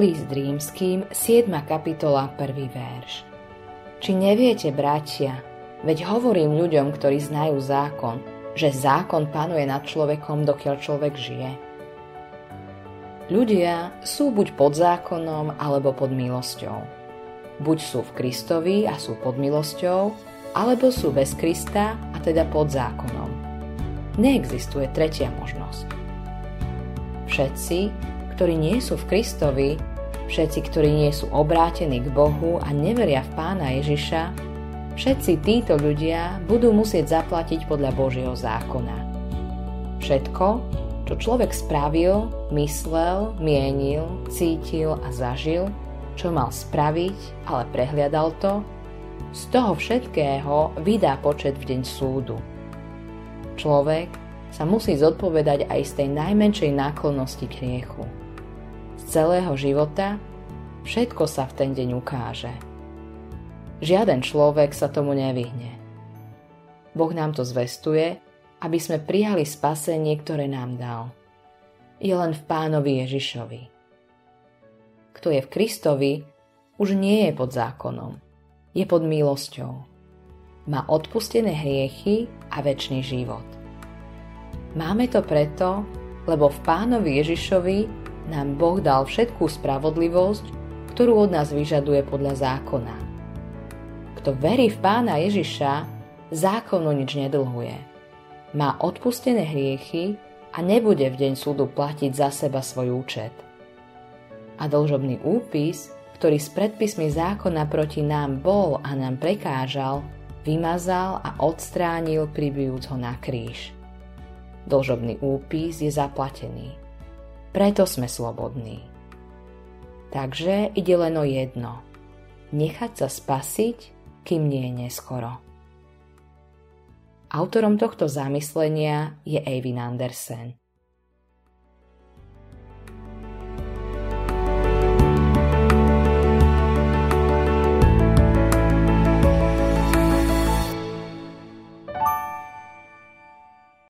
List rímským, 7. kapitola, 1. verš. Či neviete, bratia, veď hovorím ľuďom, ktorí znajú zákon, že zákon panuje nad človekom, dokiaľ človek žije. Ľudia sú buď pod zákonom, alebo pod milosťou. Buď sú v Kristovi a sú pod milosťou, alebo sú bez Krista a teda pod zákonom. Neexistuje tretia možnosť. Všetci, ktorí nie sú v Kristovi, všetci, ktorí nie sú obrátení k Bohu a neveria v Pána Ježiša, všetci títo ľudia budú musieť zaplatiť podľa Božieho zákona. Všetko, čo človek spravil, myslel, mienil, cítil a zažil, čo mal spraviť, ale prehliadal to, z toho všetkého vydá počet v deň súdu. Človek sa musí zodpovedať aj z tej najmenšej náklonnosti k hriechu celého života, všetko sa v ten deň ukáže. Žiaden človek sa tomu nevyhne. Boh nám to zvestuje, aby sme prijali spasenie, ktoré nám dal. Je len v pánovi Ježišovi. Kto je v Kristovi, už nie je pod zákonom. Je pod milosťou. Má odpustené hriechy a väčší život. Máme to preto, lebo v pánovi Ježišovi nám Boh dal všetkú spravodlivosť, ktorú od nás vyžaduje podľa zákona. Kto verí v pána Ježiša, zákonu nič nedlhuje. Má odpustené hriechy a nebude v deň súdu platiť za seba svoj účet. A dlžobný úpis, ktorý s predpismi zákona proti nám bol a nám prekážal, vymazal a odstránil pribijúc ho na kríž. Dlžobný úpis je zaplatený. Preto sme slobodní. Takže ide len o jedno. Nechať sa spasiť, kým nie je neskoro. Autorom tohto zamyslenia je Eivin Andersen.